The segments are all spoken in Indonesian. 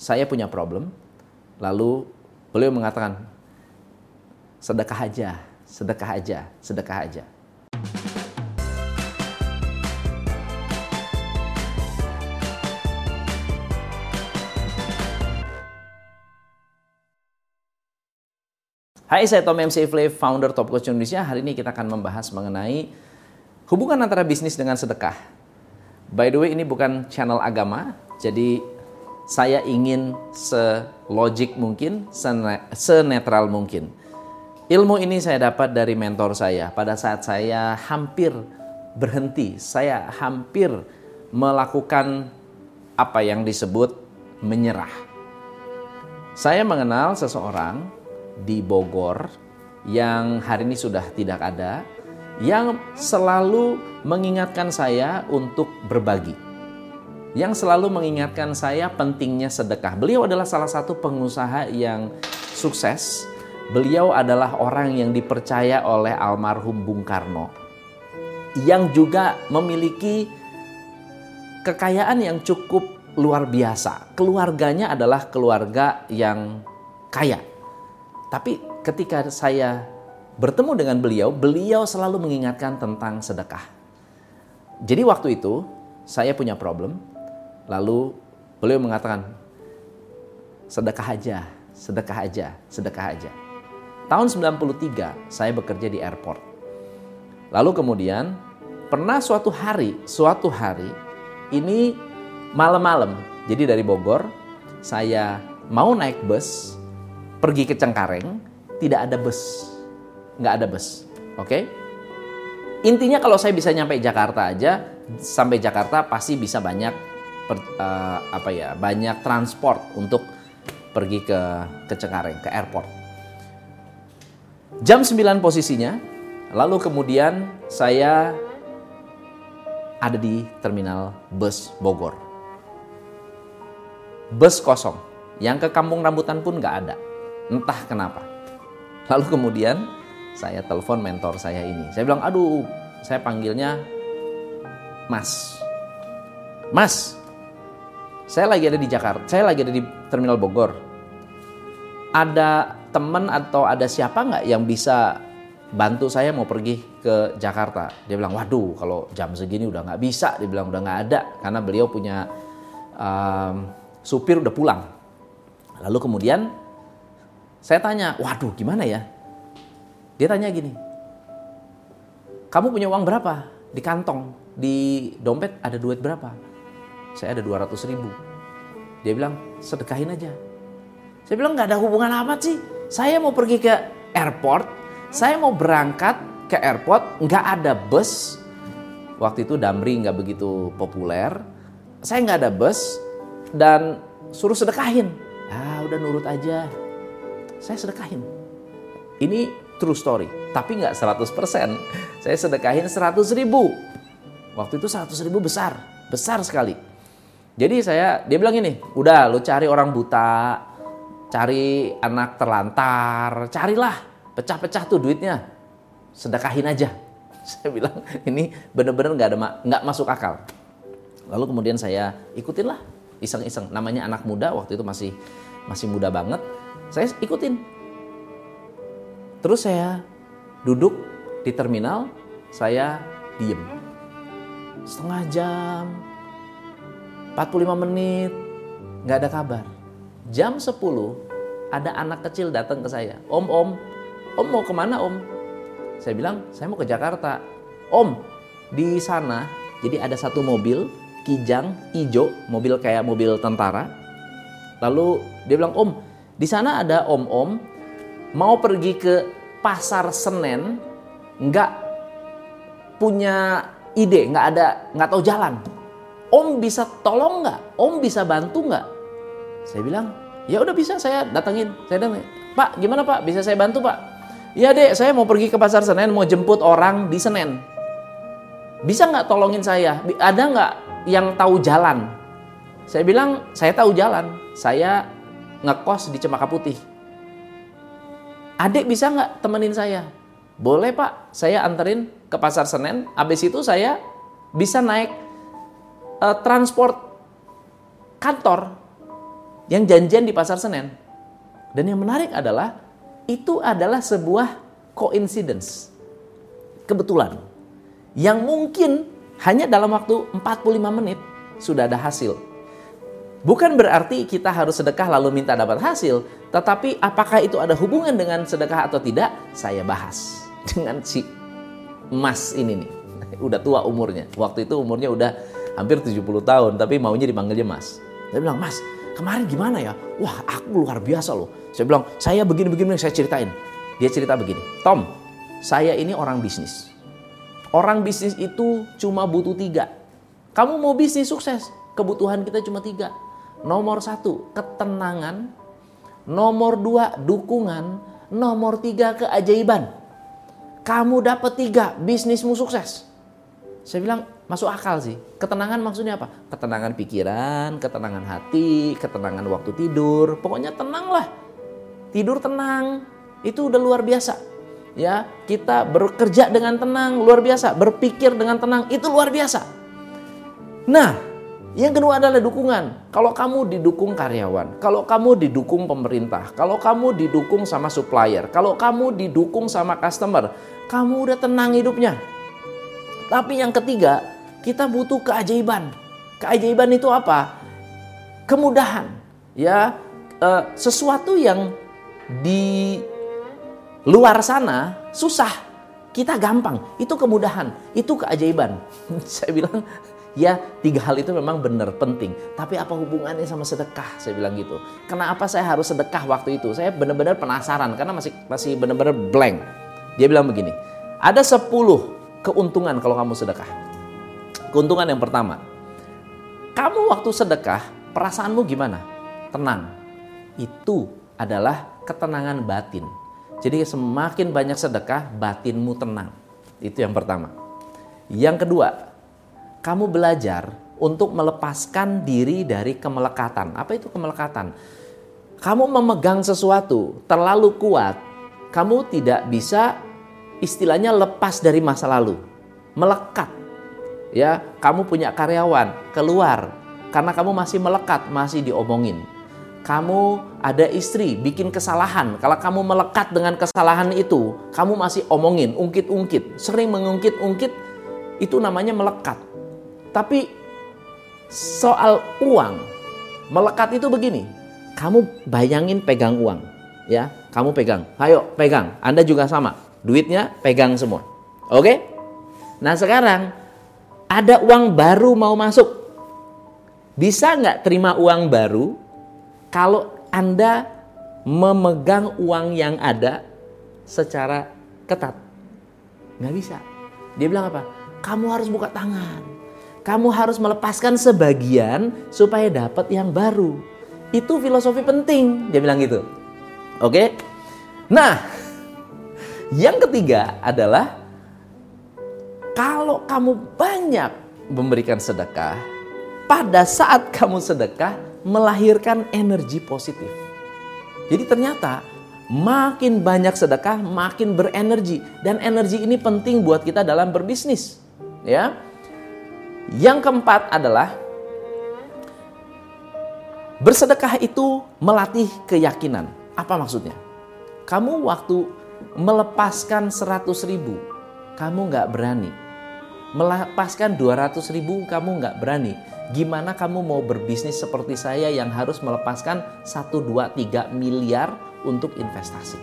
saya punya problem. Lalu beliau mengatakan, sedekah aja, sedekah aja, sedekah aja. Hai, saya Tom MC Ifle, founder Top Coach Indonesia. Hari ini kita akan membahas mengenai hubungan antara bisnis dengan sedekah. By the way, ini bukan channel agama, jadi saya ingin selogik mungkin, senetral mungkin. Ilmu ini saya dapat dari mentor saya pada saat saya hampir berhenti, saya hampir melakukan apa yang disebut menyerah. Saya mengenal seseorang di Bogor yang hari ini sudah tidak ada, yang selalu mengingatkan saya untuk berbagi. Yang selalu mengingatkan saya pentingnya sedekah. Beliau adalah salah satu pengusaha yang sukses. Beliau adalah orang yang dipercaya oleh almarhum Bung Karno. Yang juga memiliki kekayaan yang cukup luar biasa. Keluarganya adalah keluarga yang kaya tapi ketika saya bertemu dengan beliau, beliau selalu mengingatkan tentang sedekah. Jadi waktu itu saya punya problem, lalu beliau mengatakan, sedekah aja, sedekah aja, sedekah aja. Tahun 93 saya bekerja di airport. Lalu kemudian pernah suatu hari, suatu hari ini malam-malam. Jadi dari Bogor saya mau naik bus pergi ke Cengkareng, tidak ada bus. Nggak ada bus. Oke? Okay? Intinya kalau saya bisa nyampe Jakarta aja, sampai Jakarta pasti bisa banyak per, uh, apa ya, banyak transport untuk pergi ke ke Cengkareng, ke airport. Jam 9 posisinya, lalu kemudian saya ada di terminal bus Bogor. Bus kosong, yang ke Kampung Rambutan pun nggak ada. Entah kenapa. Lalu kemudian saya telepon mentor saya ini. Saya bilang, aduh, saya panggilnya Mas. Mas, saya lagi ada di Jakarta, saya lagi ada di Terminal Bogor. Ada teman atau ada siapa nggak yang bisa bantu saya mau pergi ke Jakarta? Dia bilang, waduh, kalau jam segini udah nggak bisa. Dia bilang udah nggak ada karena beliau punya um, supir udah pulang. Lalu kemudian saya tanya, waduh gimana ya? Dia tanya gini, kamu punya uang berapa di kantong? Di dompet ada duit berapa? Saya ada 200 ribu. Dia bilang, sedekahin aja. Saya bilang, nggak ada hubungan apa sih. Saya mau pergi ke airport, saya mau berangkat ke airport, nggak ada bus. Waktu itu Damri nggak begitu populer. Saya nggak ada bus dan suruh sedekahin. Ah, udah nurut aja saya sedekahin. Ini true story, tapi nggak 100%. Saya sedekahin 100 ribu. Waktu itu 100 ribu besar, besar sekali. Jadi saya, dia bilang ini, udah lu cari orang buta, cari anak terlantar, carilah, pecah-pecah tuh duitnya, sedekahin aja. Saya bilang ini bener-bener nggak ada nggak masuk akal. Lalu kemudian saya ikutin lah, iseng-iseng. Namanya anak muda waktu itu masih masih muda banget saya ikutin. Terus saya duduk di terminal, saya diem. Setengah jam, 45 menit, nggak ada kabar. Jam 10, ada anak kecil datang ke saya. Om, om, om mau ke mana om? Saya bilang, saya mau ke Jakarta. Om, di sana, jadi ada satu mobil, kijang, hijau, mobil kayak mobil tentara. Lalu dia bilang, om, di sana ada om-om mau pergi ke pasar Senen, nggak punya ide, nggak ada, nggak tahu jalan. Om bisa tolong nggak? Om bisa bantu nggak? Saya bilang, ya udah bisa saya datengin. Saya datengin. Pak, gimana Pak? Bisa saya bantu Pak? Iya dek, saya mau pergi ke pasar Senen, mau jemput orang di Senen. Bisa nggak tolongin saya? Ada nggak yang tahu jalan? Saya bilang, saya tahu jalan. Saya ngekos di Cempaka Putih. Adik bisa nggak temenin saya? Boleh pak, saya anterin ke pasar Senen. Habis itu saya bisa naik uh, transport kantor. yang janjian di pasar Senen. Dan yang menarik adalah itu adalah sebuah coincidence. Kebetulan. Yang mungkin hanya dalam waktu 45 menit sudah ada hasil. Bukan berarti kita harus sedekah lalu minta dapat hasil, tetapi apakah itu ada hubungan dengan sedekah atau tidak, saya bahas dengan si Mas ini nih. Udah tua umurnya. Waktu itu umurnya udah hampir 70 tahun, tapi maunya dipanggilnya Mas. Saya bilang, Mas, kemarin gimana ya? Wah, aku luar biasa loh. Saya bilang, saya begini-begini, saya ceritain. Dia cerita begini, Tom, saya ini orang bisnis. Orang bisnis itu cuma butuh tiga. Kamu mau bisnis sukses, kebutuhan kita cuma tiga. Nomor satu, ketenangan. Nomor dua, dukungan. Nomor tiga, keajaiban. Kamu dapat tiga, bisnismu sukses. Saya bilang, masuk akal sih. Ketenangan maksudnya apa? Ketenangan pikiran, ketenangan hati, ketenangan waktu tidur. Pokoknya tenanglah. Tidur tenang. Itu udah luar biasa ya kita bekerja dengan tenang luar biasa berpikir dengan tenang itu luar biasa nah yang kedua adalah dukungan kalau kamu didukung karyawan kalau kamu didukung pemerintah kalau kamu didukung sama supplier kalau kamu didukung sama customer kamu udah tenang hidupnya tapi yang ketiga kita butuh keajaiban keajaiban itu apa kemudahan ya eh, sesuatu yang di Luar sana susah, kita gampang. Itu kemudahan, itu keajaiban. Saya bilang, ya tiga hal itu memang benar penting. Tapi apa hubungannya sama sedekah? Saya bilang gitu. Kenapa saya harus sedekah waktu itu? Saya benar-benar penasaran karena masih masih benar-benar blank. Dia bilang begini, ada 10 keuntungan kalau kamu sedekah. Keuntungan yang pertama, kamu waktu sedekah perasaanmu gimana? Tenang. Itu adalah ketenangan batin. Jadi semakin banyak sedekah, batinmu tenang. Itu yang pertama. Yang kedua, kamu belajar untuk melepaskan diri dari kemelekatan. Apa itu kemelekatan? Kamu memegang sesuatu terlalu kuat, kamu tidak bisa istilahnya lepas dari masa lalu. Melekat. Ya, kamu punya karyawan, keluar. Karena kamu masih melekat, masih diomongin. Kamu ada istri bikin kesalahan, kalau kamu melekat dengan kesalahan itu, kamu masih omongin, ungkit-ungkit, sering mengungkit-ungkit, itu namanya melekat. Tapi soal uang, melekat itu begini, kamu bayangin pegang uang, ya, kamu pegang, ayo pegang, Anda juga sama, duitnya pegang semua, oke? Nah sekarang ada uang baru mau masuk, bisa nggak terima uang baru kalau Anda memegang uang yang ada secara ketat. Nggak bisa. Dia bilang apa? Kamu harus buka tangan. Kamu harus melepaskan sebagian supaya dapat yang baru. Itu filosofi penting. Dia bilang gitu. Oke? Nah, yang ketiga adalah kalau kamu banyak memberikan sedekah, pada saat kamu sedekah, melahirkan energi positif. Jadi ternyata makin banyak sedekah, makin berenergi dan energi ini penting buat kita dalam berbisnis, ya. Yang keempat adalah bersedekah itu melatih keyakinan. Apa maksudnya? Kamu waktu melepaskan 100 ribu, kamu nggak berani. Melepaskan 200 ribu, kamu nggak berani Gimana kamu mau berbisnis seperti saya yang harus melepaskan 1, 2, 3 miliar untuk investasi?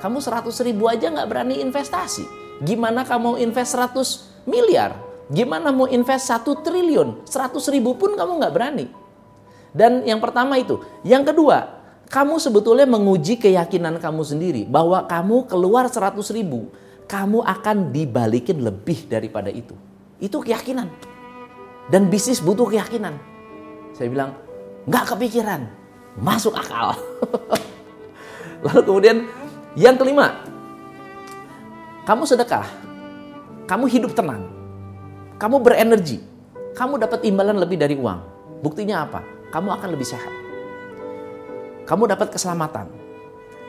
Kamu 100 ribu aja nggak berani investasi. Gimana kamu invest 100 miliar? Gimana mau invest 1 triliun? 100 ribu pun kamu nggak berani. Dan yang pertama itu. Yang kedua, kamu sebetulnya menguji keyakinan kamu sendiri bahwa kamu keluar 100 ribu, kamu akan dibalikin lebih daripada itu. Itu keyakinan. Dan bisnis butuh keyakinan. Saya bilang, nggak kepikiran, masuk akal. Lalu kemudian yang kelima, kamu sedekah, kamu hidup tenang, kamu berenergi, kamu dapat imbalan lebih dari uang. Buktinya apa? Kamu akan lebih sehat. Kamu dapat keselamatan.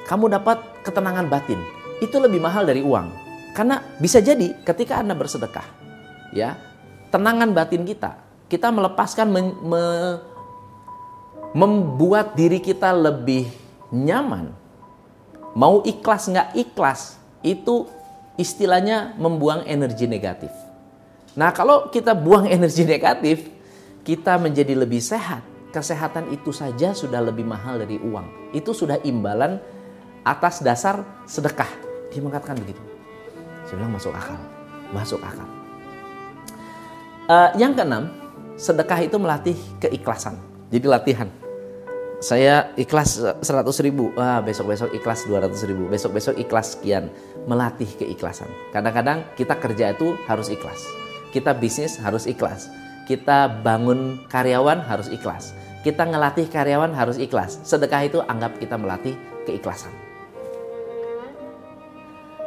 Kamu dapat ketenangan batin. Itu lebih mahal dari uang. Karena bisa jadi ketika Anda bersedekah, ya, tenangan batin kita. Kita melepaskan me, me, membuat diri kita lebih nyaman, mau ikhlas nggak ikhlas, itu istilahnya membuang energi negatif. Nah kalau kita buang energi negatif, kita menjadi lebih sehat. Kesehatan itu saja sudah lebih mahal dari uang. Itu sudah imbalan atas dasar sedekah. Dia mengatakan begitu. Saya bilang masuk akal. Masuk akal. Uh, yang keenam, sedekah itu melatih keikhlasan. Jadi latihan saya ikhlas 100 ribu, ah, besok-besok ikhlas 200 ribu, besok-besok ikhlas sekian. Melatih keikhlasan. Kadang-kadang kita kerja itu harus ikhlas. Kita bisnis harus ikhlas. Kita bangun karyawan harus ikhlas. Kita ngelatih karyawan harus ikhlas. Sedekah itu anggap kita melatih keikhlasan.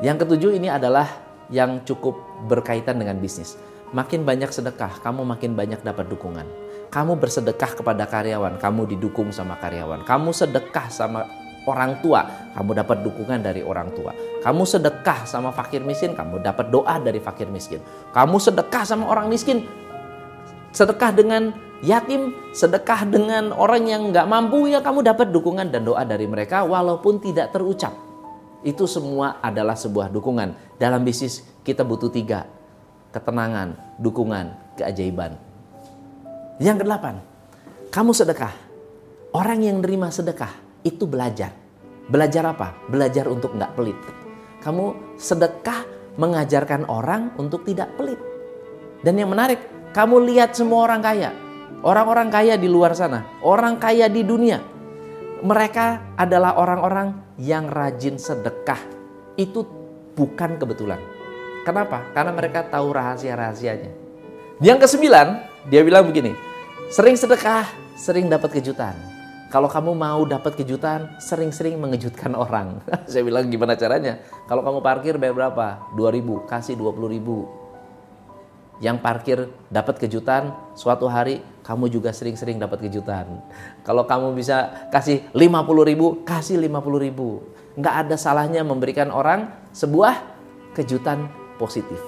Yang ketujuh ini adalah yang cukup berkaitan dengan bisnis. Makin banyak sedekah, kamu makin banyak dapat dukungan kamu bersedekah kepada karyawan, kamu didukung sama karyawan. Kamu sedekah sama orang tua, kamu dapat dukungan dari orang tua. Kamu sedekah sama fakir miskin, kamu dapat doa dari fakir miskin. Kamu sedekah sama orang miskin, sedekah dengan yatim, sedekah dengan orang yang nggak mampu ya kamu dapat dukungan dan doa dari mereka walaupun tidak terucap. Itu semua adalah sebuah dukungan. Dalam bisnis kita butuh tiga, ketenangan, dukungan, keajaiban. Yang kedelapan, kamu sedekah. Orang yang nerima sedekah itu belajar. Belajar apa? Belajar untuk nggak pelit. Kamu sedekah mengajarkan orang untuk tidak pelit. Dan yang menarik, kamu lihat semua orang kaya. Orang-orang kaya di luar sana, orang kaya di dunia. Mereka adalah orang-orang yang rajin sedekah. Itu bukan kebetulan. Kenapa? Karena mereka tahu rahasia-rahasianya. Yang kesembilan, dia bilang begini, Sering sedekah, sering dapat kejutan. Kalau kamu mau dapat kejutan, sering-sering mengejutkan orang. Saya bilang gimana caranya? Kalau kamu parkir bayar berapa? 2000, kasih 20 ribu. Yang parkir dapat kejutan, suatu hari kamu juga sering-sering dapat kejutan. Kalau kamu bisa kasih 50 ribu, kasih 50 ribu. Nggak ada salahnya memberikan orang sebuah kejutan positif.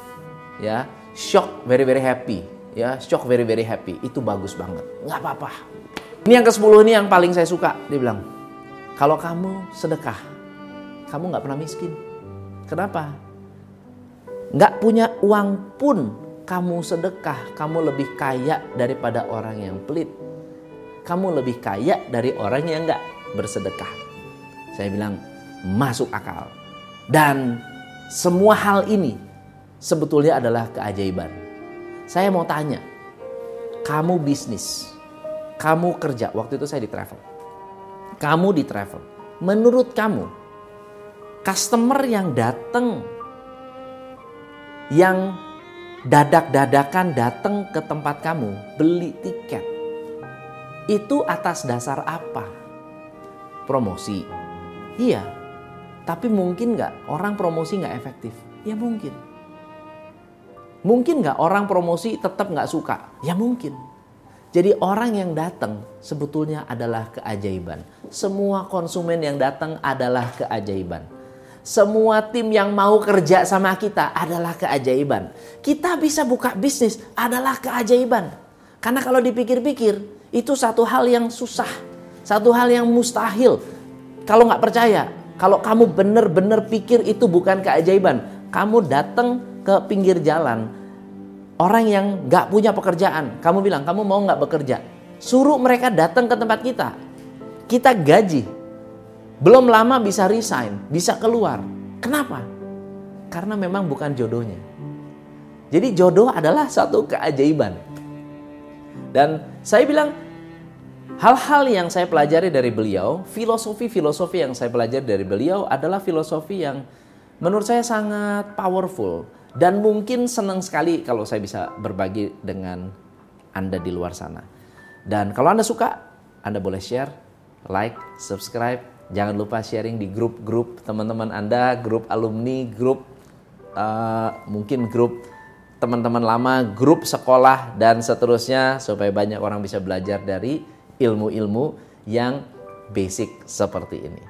Ya, shock, very very happy ya. Shock very very happy. Itu bagus banget. Nggak apa-apa. Ini yang ke 10 ini yang paling saya suka dia bilang. Kalau kamu sedekah kamu nggak pernah miskin. Kenapa? Nggak punya uang pun kamu sedekah kamu lebih kaya daripada orang yang pelit kamu lebih kaya dari orang yang nggak bersedekah saya bilang masuk akal dan semua hal ini sebetulnya adalah keajaiban saya mau tanya, kamu bisnis, kamu kerja, waktu itu saya di travel. Kamu di travel. Menurut kamu, customer yang datang yang dadak-dadakan datang ke tempat kamu beli tiket itu atas dasar apa? Promosi. Iya, tapi mungkin nggak orang promosi nggak efektif? Ya mungkin. Mungkin nggak orang promosi tetap nggak suka? Ya mungkin. Jadi orang yang datang sebetulnya adalah keajaiban. Semua konsumen yang datang adalah keajaiban. Semua tim yang mau kerja sama kita adalah keajaiban. Kita bisa buka bisnis adalah keajaiban. Karena kalau dipikir-pikir itu satu hal yang susah. Satu hal yang mustahil. Kalau nggak percaya, kalau kamu benar-benar pikir itu bukan keajaiban, kamu datang ke pinggir jalan, orang yang gak punya pekerjaan, kamu bilang kamu mau gak bekerja, suruh mereka datang ke tempat kita, kita gaji, belum lama bisa resign, bisa keluar. Kenapa? Karena memang bukan jodohnya. Jadi jodoh adalah satu keajaiban. Dan saya bilang hal-hal yang saya pelajari dari beliau, filosofi-filosofi yang saya pelajari dari beliau adalah filosofi yang menurut saya sangat powerful dan mungkin senang sekali kalau saya bisa berbagi dengan Anda di luar sana. Dan kalau Anda suka, Anda boleh share, like, subscribe. Jangan lupa sharing di grup-grup teman-teman Anda, grup alumni, grup uh, mungkin grup teman-teman lama, grup sekolah dan seterusnya supaya banyak orang bisa belajar dari ilmu-ilmu yang basic seperti ini.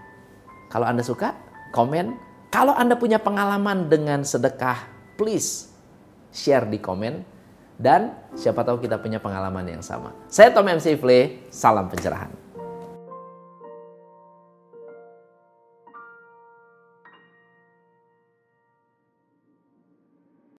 Kalau Anda suka, komen. Kalau Anda punya pengalaman dengan sedekah please share di komen dan siapa tahu kita punya pengalaman yang sama. Saya Tom MC Fle, salam pencerahan.